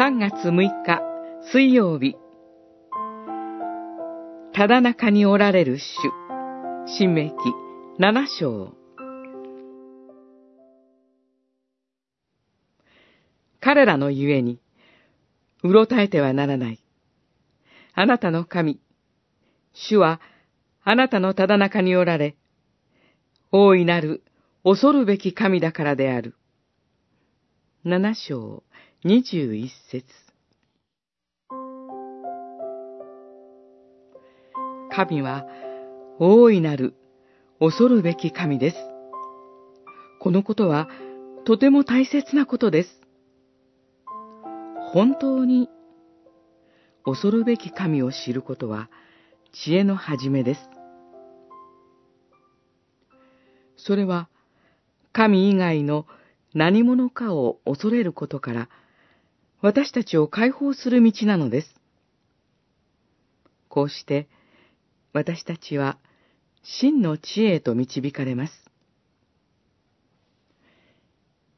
3月6日水曜日。ただ中におられる主新明記7章。彼らのゆえにうろたえてはならない。あなたの神主はあなたのただ中におられ大いなる恐るべき神だからである。七章。二十一節神は大いなる恐るべき神です。このことはとても大切なことです。本当に恐るべき神を知ることは知恵の始めです。それは神以外の何者かを恐れることから、私たちを解放する道なのです。こうして、私たちは真の知恵へと導かれます。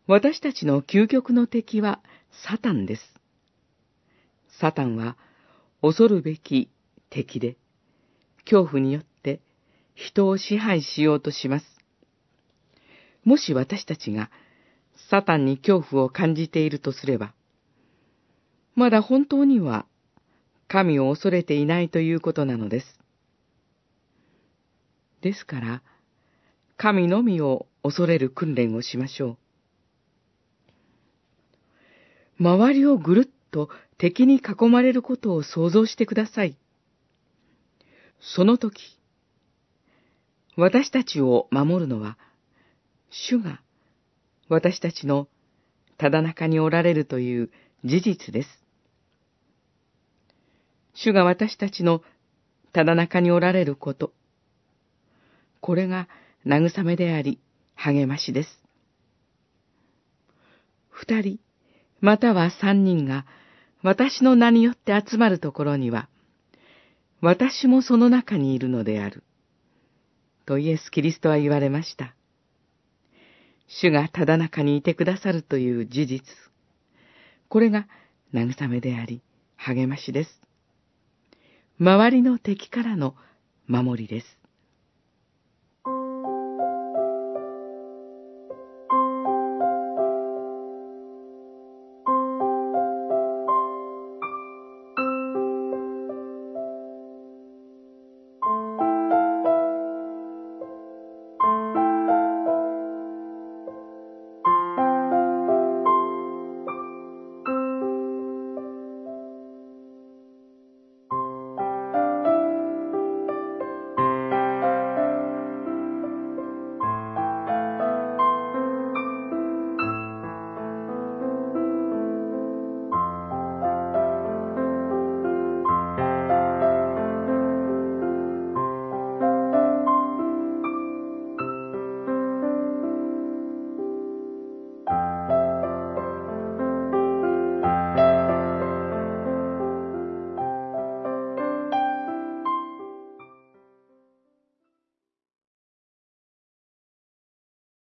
私たちの究極の敵はサタンです。サタンは恐るべき敵で、恐怖によって人を支配しようとします。もし私たちがサタンに恐怖を感じているとすれば、まだ本当には神を恐れていないということなのです。ですから、神のみを恐れる訓練をしましょう。周りをぐるっと敵に囲まれることを想像してください。その時、私たちを守るのは、主が私たちのただ中におられるという事実です。主が私たちのただ中におられること。これが慰めであり、励ましです。二人、または三人が私の名によって集まるところには、私もその中にいるのである。とイエス・キリストは言われました。主がただ中にいてくださるという事実。これが慰めであり、励ましです。周りの敵からの守りです。